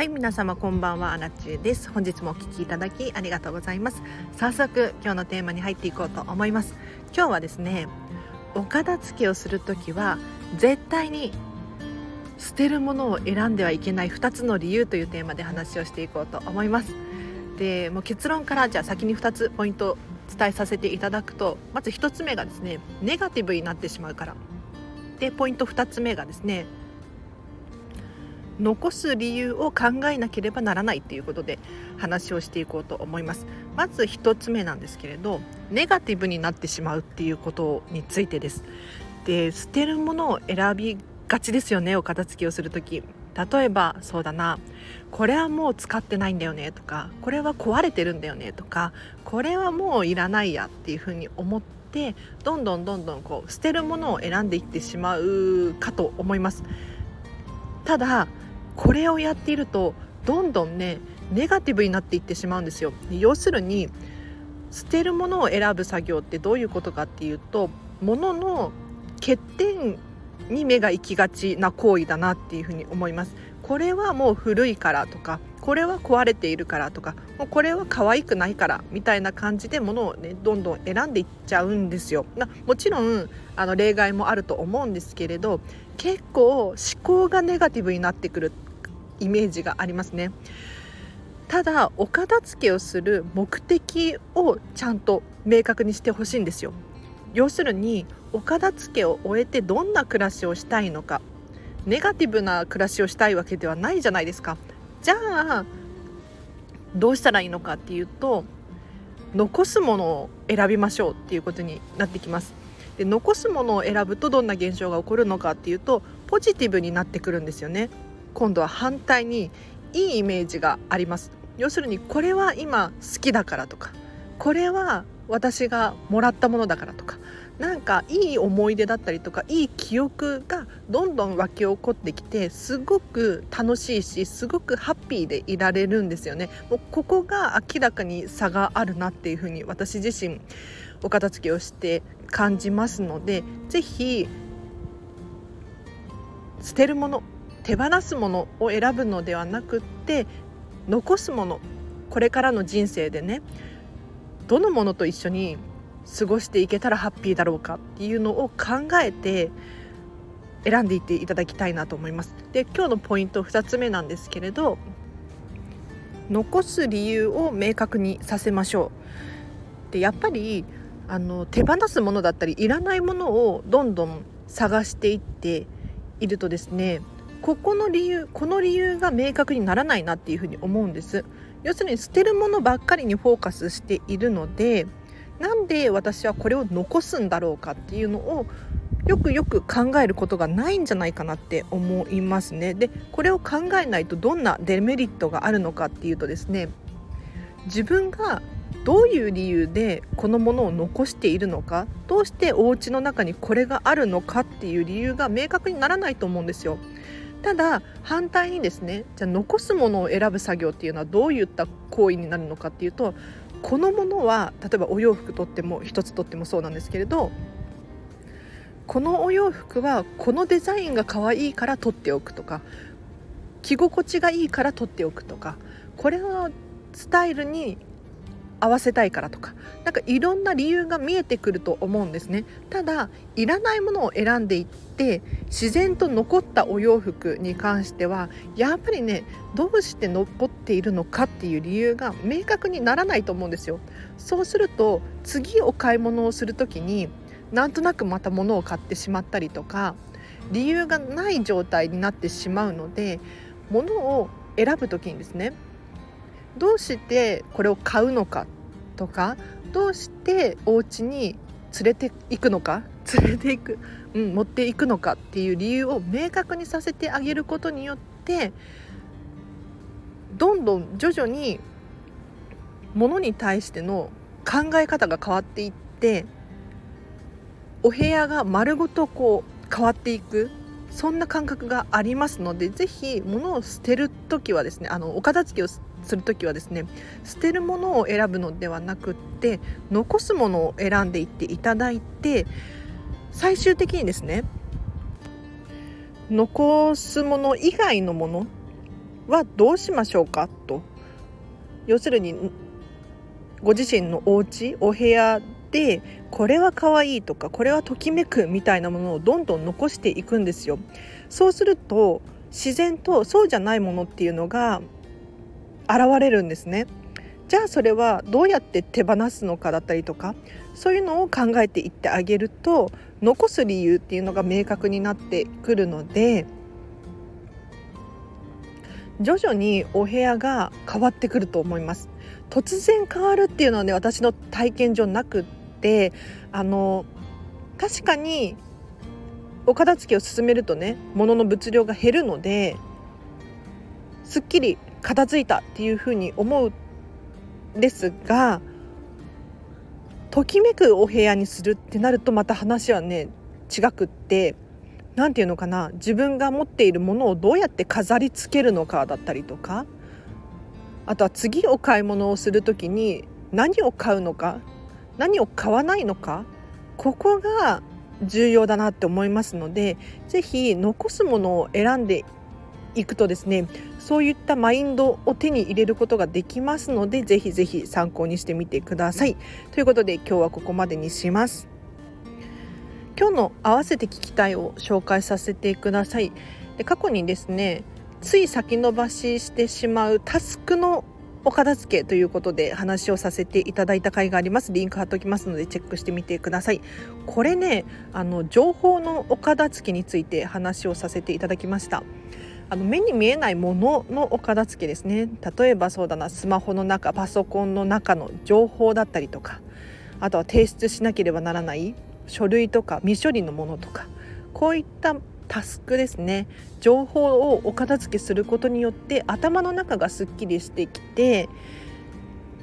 はい皆様こんばんは。アナチュです。本日もお聞きいただきありがとうございます。早速今日のテーマに入っていこうと思います。今日はですねお片付けをするときは絶対に捨てるものを選んではいけない2つの理由というテーマで話をしていこうと思います。でもう結論からじゃあ先に2つポイントを伝えさせていただくとまず1つ目がですねネガティブになってしまうから。でポイント2つ目がですね残す理由を考えなければならないっていうことで話をしていこうと思います。まず1つ目なんですけれどネガティブになってしまうっていうことについてです。で捨てるものを選びがちですよねお片付けをする時。例えばそうだな。これはもう使ってないんだよねとか。これは壊れてるんだよねとか。これはもういらないやっていうふうに思ってどんどんどんどんこう捨てるものを選んでいってしまうかと思います。ただこれをやっているとどんどんねネガティブになっていってしまうんですよ要するに捨てるものを選ぶ作業ってどういうことかっていうと物の欠点に目が行きがちな行為だなっていうふうに思いますこれはもう古いからとかこれは壊れているからとかもうこれは可愛くないからみたいな感じで物をねどんどん選んでいっちゃうんですよ。もちろんあの例外もあると思うんですけれど結構思考がネガティブになってくるイメージがありますね。ただお片付けをする目的をちゃんと明確にしてほしいんですよ。要するにお片付けを終えてどんな暮らしをしたいのかネガティブな暮らしをしたいわけではないじゃないですかじゃあどうしたらいいのかっていうと残すものを選びましょうっていうことになってきますで残すものを選ぶとどんな現象が起こるのかっていうとポジティブになってくるんですよね今度は反対にいいイメージがあります。要するにこれは今好きだからとかこれは私がもらったものだからとかなんかいい思い出だったりとかいい記憶がどんどん湧き起こってきてすごく楽しいしすごくハッピーでいられるんですよね。もうここが明らかに差があるなっていうふうに私自身お片付けをして感じますので是非捨てるもの手放すものを選ぶのではなくって残すものこれからの人生でねどのものと一緒に過ごしていけたらハッピーだろうかっていうのを考えて選んでいっていただきたいなと思います。で今日のポイント2つ目なんですけれど残す理由を明確にさせましょう。でやっぱりあの手放すものだったりいらないものをどんどん探していっているとですねここの理由この理由が明確にならないなっていうふうに思うんです要するに捨てるものばっかりにフォーカスしているのでなんで私はこれを残すんだろうかっていうのをよくよく考えることがないんじゃないかなって思いますね。でこれを考えないとどんなデメリットがあるのかっていうとですね自分がどういう理由でこのものを残しているのかどうしてお家の中にこれがあるのかっていう理由が明確にならないと思うんですよ。ただ反対にですねじゃあ残すものを選ぶ作業っていうのはどういった行為になるのかっていうとこのものは例えばお洋服とっても一つとってもそうなんですけれどこのお洋服はこのデザインが可愛いから取っておくとか着心地がいいから取っておくとかこれのスタイルに合わせたいからとかなんかいろんな理由が見えてくると思うんですね。ただいらないものを選んでいって自然と残ったお洋服に関してはやっぱりねどうして残っているのかっていう理由が明確にならないと思うんですよ。そうすると次お買い物をする時になんとなくまた物を買ってしまったりとか理由がない状態になってしまうので物を選ぶ時にですねどうしてこれを買うのかとかどうしてお家に連れていくのか連れていく、うん、持っていくのかっていう理由を明確にさせてあげることによってどんどん徐々にものに対しての考え方が変わっていってお部屋が丸ごとこう変わっていく。そんな感覚がありますので是非物を捨てる時はですねあのお片付けをする時はですね捨てるものを選ぶのではなくって残すものを選んでいっていただいて最終的にですね残すもの以外のものはどうしましょうかと。要するにご自身のお家お部屋でこれは可愛いとかこれはときめくみたいなものをどんどん残していくんですよ。そうすると自然とそうじゃないものっていうのが現れるんですね。じゃあそれはどうやって手放すのかだったりとかそういうのを考えていってあげると残す理由っていうのが明確になってくるので徐々にお部屋が変わってくると思います突然変わるっていうのはね私の体験上なくってあの確かにお片付けを進めるとね物の物量が減るのですっきり片付いたっていうふうに思うんですがときめくお部屋にするってなるとまた話はね違くって何て言うのかな自分が持っているものをどうやって飾りつけるのかだったりとかあとは次お買い物をする時に何を買うのか何を買わないのかここが重要だなって思いますので是非残すものを選んでいくとですねそういったマインドを手に入れることができますのでぜひぜひ参考にしてみてください。ということで今日はここまでにします。今日の合わせて聞きたいを紹介させてください。で過去にですねつい先延ばししてしまうタスクのお片付けということで話をさせていただいた回があります。リンク貼っておきますのでチェックしてみてください。これねあの情報のお片付けについて話をさせていただきました。あの目に見えないもののお片付けですね。例えばそうだなスマホの中パソコンの中の情報だったりとかあとは提出しなければならない書類とか未処理のものとかこういったタスクですね情報をお片付けすることによって頭の中がすっきりしてきて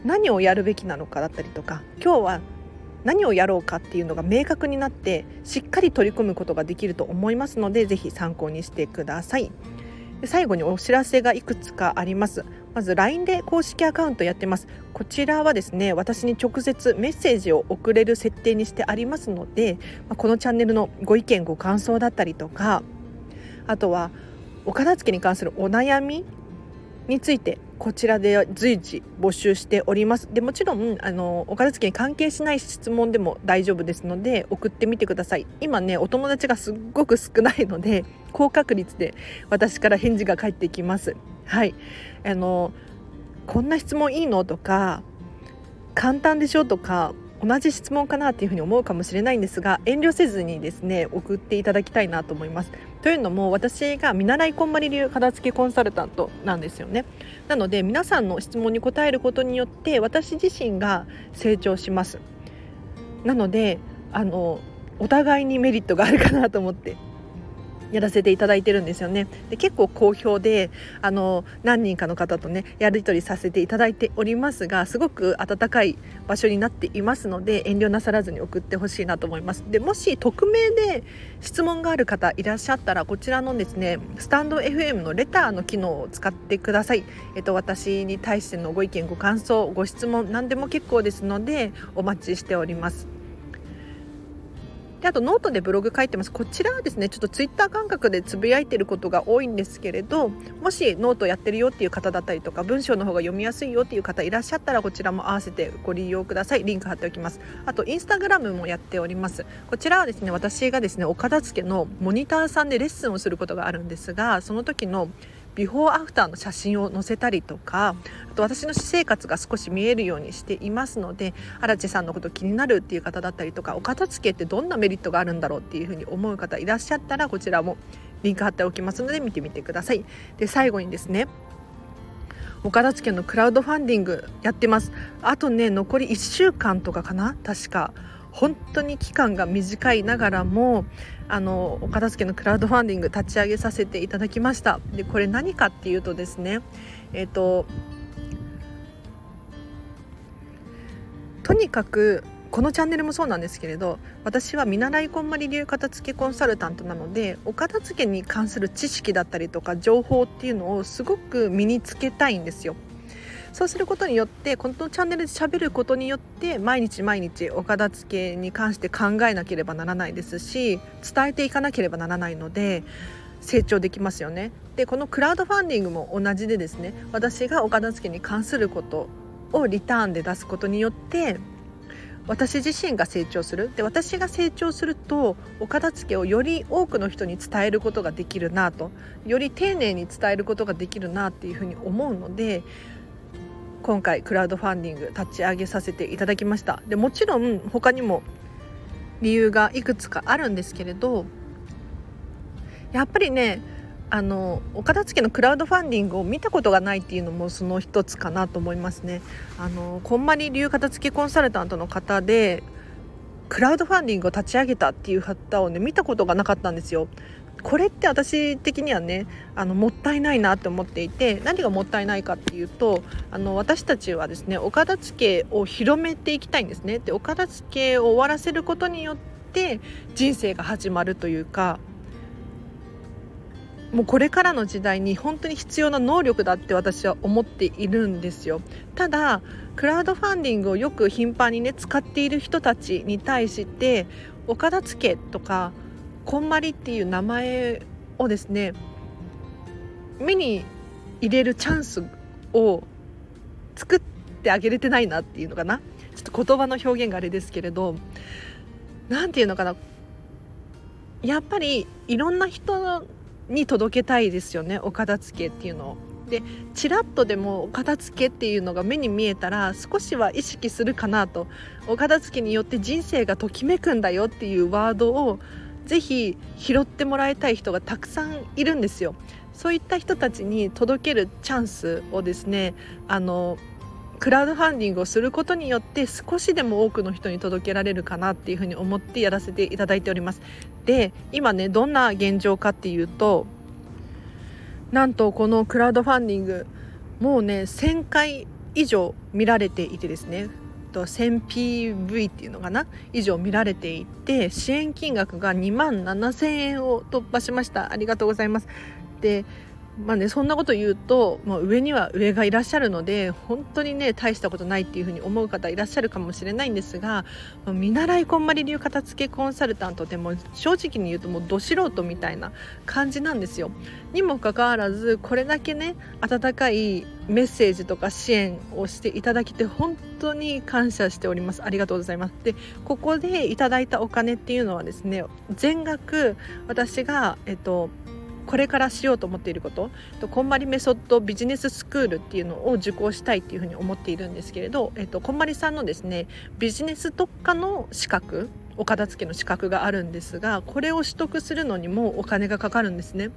何をやるべきなのかだったりとか今日は何をやろうかっていうのが明確になってしっかり取り組むことができると思いますので是非参考にしてください。最後にお知らせがいくつかありますまず LINE で公式アカウントやってます。こちらはですね私に直接メッセージを送れる設定にしてありますのでこのチャンネルのご意見ご感想だったりとかあとはお片付けに関するお悩みについてこちらで随時募集しております。でもちろんあのお片付けに関係しない質問でも大丈夫ですので送ってみてください。今ねお友達がすっごく少ないので高確率で私から返事が返ってきます。はいあのこんな質問いいの？とか簡単でしょ？とか同じ質問かなっていうふうに思うかもしれないんですが遠慮せずにですね送っていただきたいなと思います。というのも私が見習いこんまり流片付けコンサルタントなんですよね。なので皆さんの質問に答えることによって私自身が成長します。なのであのお互いにメリットがあるかなと思ってやらせていただいてるんですよね。で結構好評であの何人かの方とねやり取りさせていただいておりますがすごく温かい場所になっていますので遠慮なさらずに送ってほしいなと思います。でもし匿名で質問がある方いらっしゃったらこちらのですねスタンド FM のレターの機能を使ってください。えっと私に対してのご意見ご感想ご質問何でも結構ですのでお待ちしております。であとノートでブログ書いてます。こちらはですねちょっとツイッター感覚でつぶやいてることが多いんですけれども、もしノートやってるよっていう方だったりとか文章の方が読みやすいよっていう方いらっしゃったらこちらも合わせてご利用ください。リンク貼っておきます。あとインスタグラムもやっております。こちらはですね私がですねお片付けのモニターさんでレッスンをすることがあるんですがその時のビフォーアフターの写真を載せたりとかあと私の私生活が少し見えるようにしていますので荒地さんのこと気になるっていう方だったりとかお片付けってどんなメリットがあるんだろうっていうふうに思う方いらっしゃったらこちらもリンク貼っておきますので見てみてください。で最後にですねお片付けのクラウドファンディングやってますあとね残り1週間とかかな確か本当に期間が短いながらもあのお片付けのクラウドファンディング立ち上げさせていただきましたでこれ何かっていうとですねえっ、ー、ととにかくこのチャンネルもそうなんですけれど私は見習いこんまり流片付けコンサルタントなのでお片付けに関する知識だったりとか情報っていうのをすごく身につけたいんですよ。そうすることによってこのチャンネルで喋ることによって毎日毎日お片付けに関して考えなければならないですし伝えていかなければならないので成長できますよね。でこのクラウドファンディングも同じでですね私がお片付けに関することをリターンで出すことによって私自身が成長するで私が成長するとお片付けをより多くの人に伝えることができるなとより丁寧に伝えることができるなっていうふうに思うので今回クラウドファンディング立ち上げさせていただきましたでもちろん他にも理由がいくつかあるんですけれどやっぱりねあのお片付けのクラウドファンディングを見たことがないっていうのもその一つかなと思いますね。あのこんまり流片付けコンサルタントの方でクラウドファンディングを立ち上げたっていう方をね見たことがなかったんですよ。これって私的にはねあのもったいないなって思っていて何がもったいないかっていうとあの私たちはですねお片付けを広めていきたいんですね。でお片付けを終わらせることによって人生が始まるというかもうこれからの時代に本当に必要な能力だって私は思っているんですよただクラウドファンディングをよく頻繁にね使っている人たちに対して岡田付とかこんまりっていう名前をですね目に入れるチャンスを作ってあげれてないなっていうのかな。ちょっと言葉の表現があれですけれど何て言うのかな。やっぱりいろんな人に届けたいですよね。お片付けっていうのを。でちらっとでもお片付けっていうのが目に見えたら少しは意識するかなと。お片付けによって人生がときめくんだよっていうワードをぜひ拾ってもらいたい人がたくさんいるんですよ。そういった人たちに届けるチャンスをですねあのクラウドファンディングをすることによって少しでも多くの人に届けられるかなっていうふうに思ってやらせていただいております。で今ねどんな現状かっていうとなんとこのクラウドファンディングもうね1000回以上見られていてですね 1000PV っていうのかな？以上見られていて支援金額が2万7000円を突破しました。ありがとうございます。でまあね、そんなこと言うと、まあ、上には上がいらっしゃるので本当にね大したことないっていうふうに思う方いらっしゃるかもしれないんですが、見習いこんまり流片付けコンサルタントでも正直に言うともうど素人みたいな感じなんですよ。にもかかわらずこれだけね温かいメッセージとか支援をしていただきて本当に感謝しておりますありがとうございますでここでいただいたお金っていうのはですね全額私がえっとこれからしようと思っていること。とこんまりメソッドビジネススクールっていうのを受講したいっていうふうに思っているんですけれど、えっと、こんまりさんのですねビジネス特化の資格お片付けの資格があるんですがこれを取得するのにもお金がかかるんですね。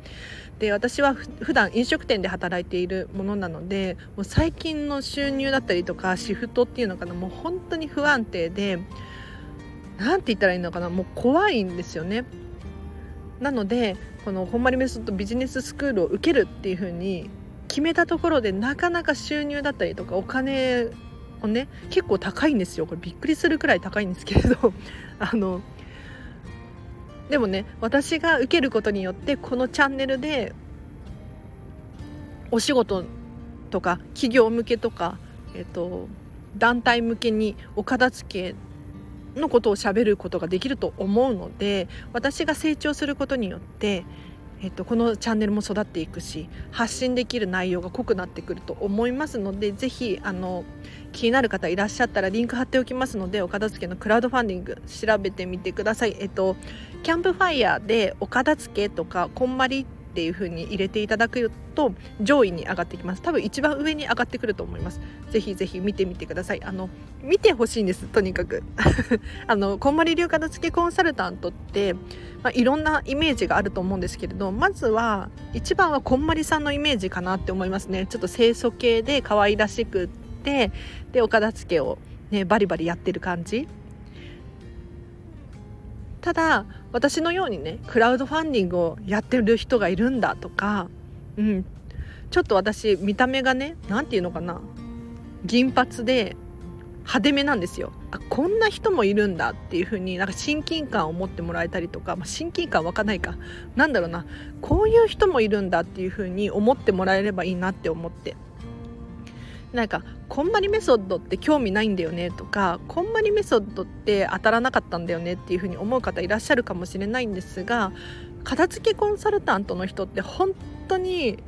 で私は普段飲食店で働いているものなのでもう最近の収入だったりとかシフトっていうのかなもう本当に不安定で何て言ったらいいのかなもう怖いんですよね。なのでこの本丸メソッドビジネススクールを受けるっていう風に決めたところでなかなか収入だったりとかお金をね結構高いんですよ。これびっくりするくらい高いんですけれど。あのでもね私が受けることによってこのチャンネルでお仕事とか企業向けとか、えっと、団体向けにお片付けのことをしゃべることができると思うので私が成長することによって、えっと、このチャンネルも育っていくし発信できる内容が濃くなってくると思いますのでぜひあの気になる方いらっしゃったらリンク貼っておきますのでお片付けのクラウドファンディング調べてみてください。えっとキャンプファイヤーでお片付けとかこんまりってっていう風に入れていただくと上位に上がってきます。多分一番上に上がってくると思います。ぜひぜひ見てみてください。あの見てほしいんですとにかく。あのこんまり流片付けコンサルタントって、まあ、いろんなイメージがあると思うんですけれどまずは一番はこんまりさんのイメージかなって思いますね。ちょっと清楚系で可愛らしくってでお片付けをねバリバリやってる感じ。ただ私のようにねクラウドファンディングをやってる人がいるんだとか、うん、ちょっと私見た目がね何て言うのかな銀髪で派手めなんですよ。あこんな人もいるんだっていう風になんか親近感を持ってもらえたりとか、まあ、親近感湧かないか。なんだろうなこういう人もいるんだっていう風に思ってもらえればいいなって思って。なんかこんまりメソッドって興味ないんだよねとかこんまりメソッドって当たらなかったんだよねっていうふうに思う方いらっしゃるかもしれないんですが片付けコンサルタントの人って本当に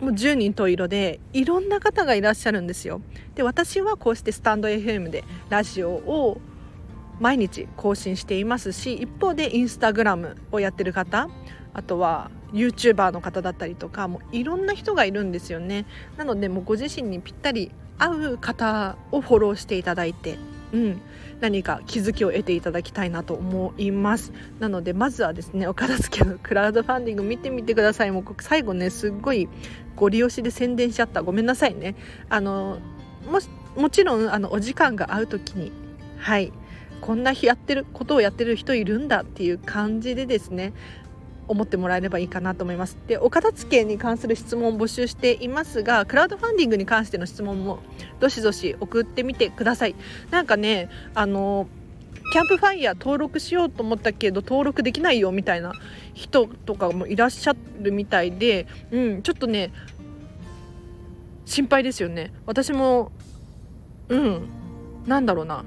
もう10人十色でいろんな方がいらっしゃるんですよ。で私はこうしてスタンド FM でラジオを毎日更新していますし一方でインスタグラムをやってる方あとは YouTuber の方だったりとかもういろんな人がいるんですよね。なのでもうご自身にぴったり合う方をフォローしていただいて、うん、何か気づきを得ていただきたいなと思います。なのでまずはですねお片付けのクラウドファンディング見てみてください。もう最後ねすっごいご利用しで宣伝しちゃった。ごめんなさいね。あのももちろんあのお時間が合う時にはいこんな日やってることをやってる人いるんだっていう感じでですね思ってもらえればいいかなと思います。でお片付けに関する質問を募集していますがクラウドファンディングに関しての質問もどしどし送ってみてください。なんかねあのキャンプファイヤー登録しようと思ったけど登録できないよみたいな人とかもいらっしゃるみたいで、うん、ちょっとね心配ですよね。私もうんなんだろうな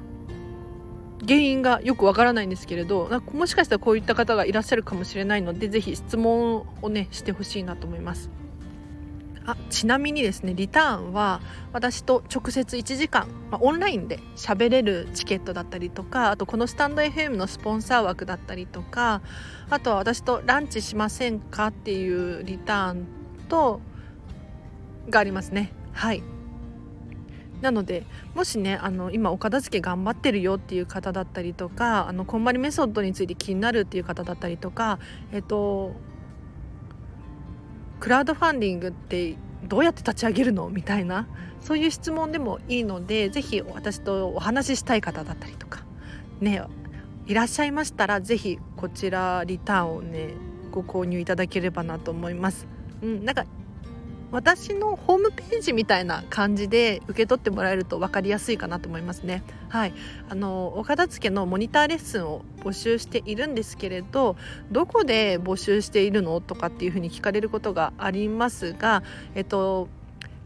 原因がよくわからないんですけれどなんかもしかしたらこういった方がいらっしゃるかもしれないのでぜひ質問をねしてほしいなと思います。あちなみにですねリターンは私と直接1時間、まあ、オンラインで喋れるチケットだったりとかあとこのスタンド FM のスポンサー枠だったりとかあとは私とランチしませんかっていうリターンとがありますねはいなのでもしねあの今お片付け頑張ってるよっていう方だったりとかあのこんまりメソッドについて気になるっていう方だったりとかえっとクラウドファンディングってどうやって立ち上げるの？みたいなそういう質問でもいいので是非私とお話ししたい方だったりとかねいらっしゃいましたら是非こちらリターンをねご購入いただければなと思います。うん、なんか私のホームページみたいな感じで受け取ってもらえると分かりやすいかなと思いますね。はい、あのお片付けのモニターレッスンを募集しているんですけれどどこで募集しているのとかっていうふうに聞かれることがありますが、えっと、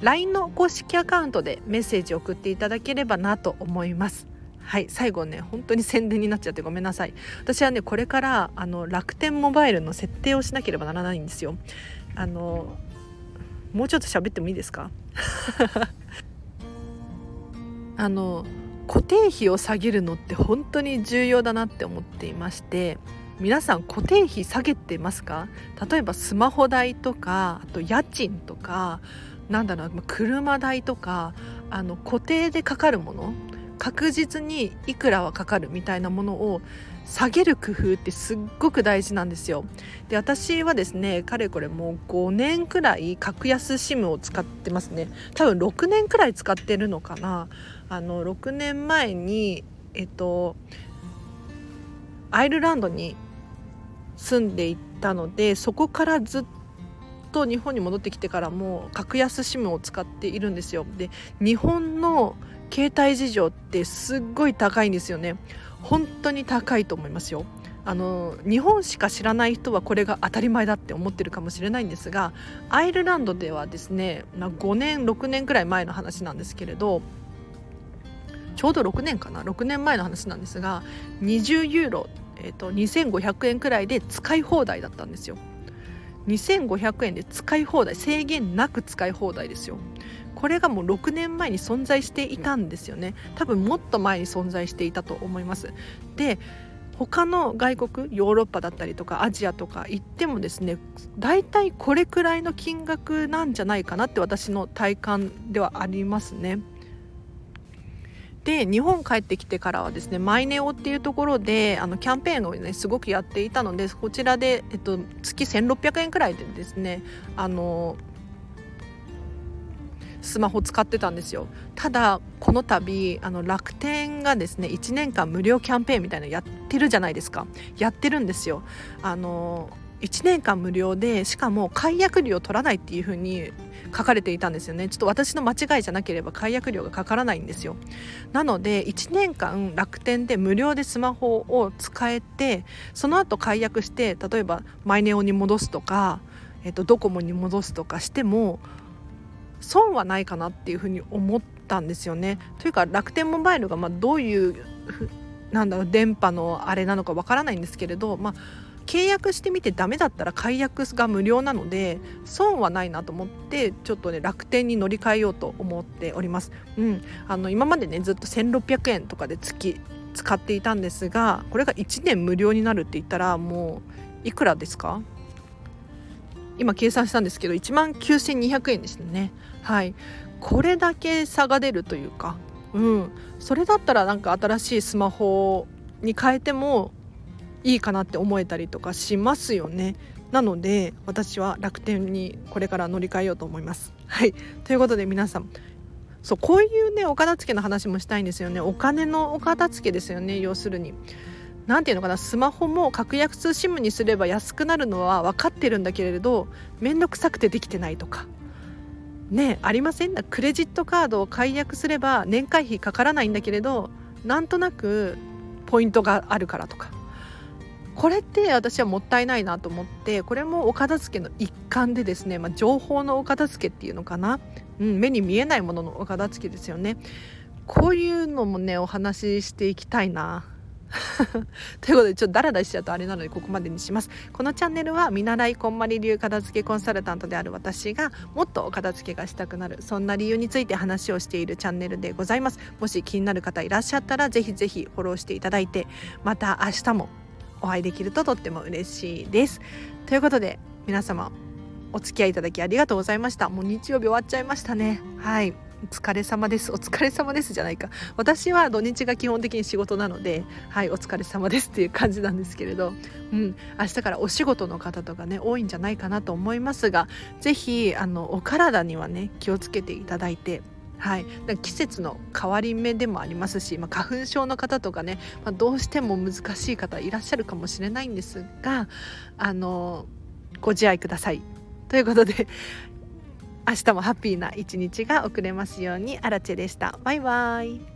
LINE の公式アカウントでメッセージを送っていただければなと思います。はい最後ね本当に宣伝になっちゃってごめんなさい私はねこれからあの楽天モバイルの設定をしなければならないんですよあのもうちょっと喋ってもいいですか？あの固定費を下げるのって本当に重要だなって思っていまして皆さん固定費下げてますか？例えばスマホ代とかあと家賃とかなんだろう車代とかあの固定でかかるもの確実にいくらはかかるみたいなものを下げる工夫ってすっごく大事なんですよ。で私はですねかれこれもう5年くらい格安 SIM を使ってますね。多分6年くらい使ってるのかな。あの6年前にえっとアイルランドに住んでいたのでそこからずっと日本に戻ってきてからも格安 SIM を使っているんですよ。で日本の携帯事情ってすっごい高いんですよね。本当に高いと思いますよ。あの日本しか知らない人はこれが当たり前だって思ってるかもしれないんですがアイルランドではですね、5年6年くらい前の話なんですけれどちょうど6年かな？6年前の話なんですが20ユーロ、えーと、2500円くらいで使い放題だったんですよ。2500円で使い放題制限なく使い放題ですよ。これがもう6年前に存在していたんですよね。多分もっと前に存在していたと思います。で他の外国ヨーロッパだったりとかアジアとか行ってもですね大体これくらいの金額なんじゃないかなって私の体感ではありますね。で日本帰ってきてからはですねマイネオっていうところであのキャンペーンをねすごくやっていたのでこちらで、えっと、月1600円くらいでですねあのスマホ使ってたんですよ。ただこの度あの楽天がですね1年間無料キャンペーンみたいなのやってるじゃないですか。やってるんですよ。あの1年間無料でしかも解約料取らないっていう風に書かれていたんですよねちょっと私の間違いじゃなければ解約料がかからないんですよなので1年間楽天で無料でスマホを使えてその後解約して例えばマイネオに戻すとか、えっと、ドコモに戻すとかしても損はないかなっていうふうに思ったんですよね。というか楽天モバイルがまどういうなんだろう電波のあれなのかわからないんですけれど、まあ、契約してみてダメだったら解約が無料なので損はないなと思ってちょっとね楽天に乗り換えようと思っております。うん、あの今までねずっと1600円とかで月使っていたんですがこれが1年無料になるって言ったらもういくらですか？今計算したんですけど1万9200円でしたね。はい。これだけ差が出るというか。うん。それだったらなんか新しいスマホに変えてもいいかなって思えたりとかしますよね。なので私は楽天にこれから乗り換えようと思います。はい。ということで皆さんそうこういうねお片付けの話もしたいんですよね。お金のお片付けですよね。要するに。何ていうのかな。スマホも格安 SIM にすれば安くなるのは分かってるんだけれど面倒くさくてできてないとか。ねありません？クレジットカードを解約すれば年会費かからないんだけれどなんとなくポイントがあるからとか。これって私はもったいないなと思ってこれもお片付けの一環でですね、まあ、情報のお片付けっていうのかな、うん、目に見えないもののお片付けですよね。こういうのもねお話ししていきたいな。ということでちょっとダラダラしちゃうとあれなのでここまでにします。このチャンネルは見習いこんまり流片付けコンサルタントである私がもっとお片付けがしたくなるそんな理由について話をしているチャンネルでございます。もし気になる方いらっしゃったらぜひぜひフォローしていただいてまた明日もお会いできるととっても嬉しいです。ということで皆様お付き合いいただきありがとうございました。もう日曜日終わっちゃいましたね。はい。お疲れ様です。お疲れ様ですじゃないか。私は土日が基本的に仕事なのではい。お疲れ様ですっていう感じなんですけれど。うん。明日からお仕事の方とかね多いんじゃないかなと思いますが是非あのお体にはね気をつけていただいてはい、季節の変わり目でもありますし、まあ、花粉症の方とかね、まあ、どうしても難しい方いらっしゃるかもしれないんですがあのご自愛ください。ということで明日もハッピーな一日が送れますようにアラチェでした。バイバイ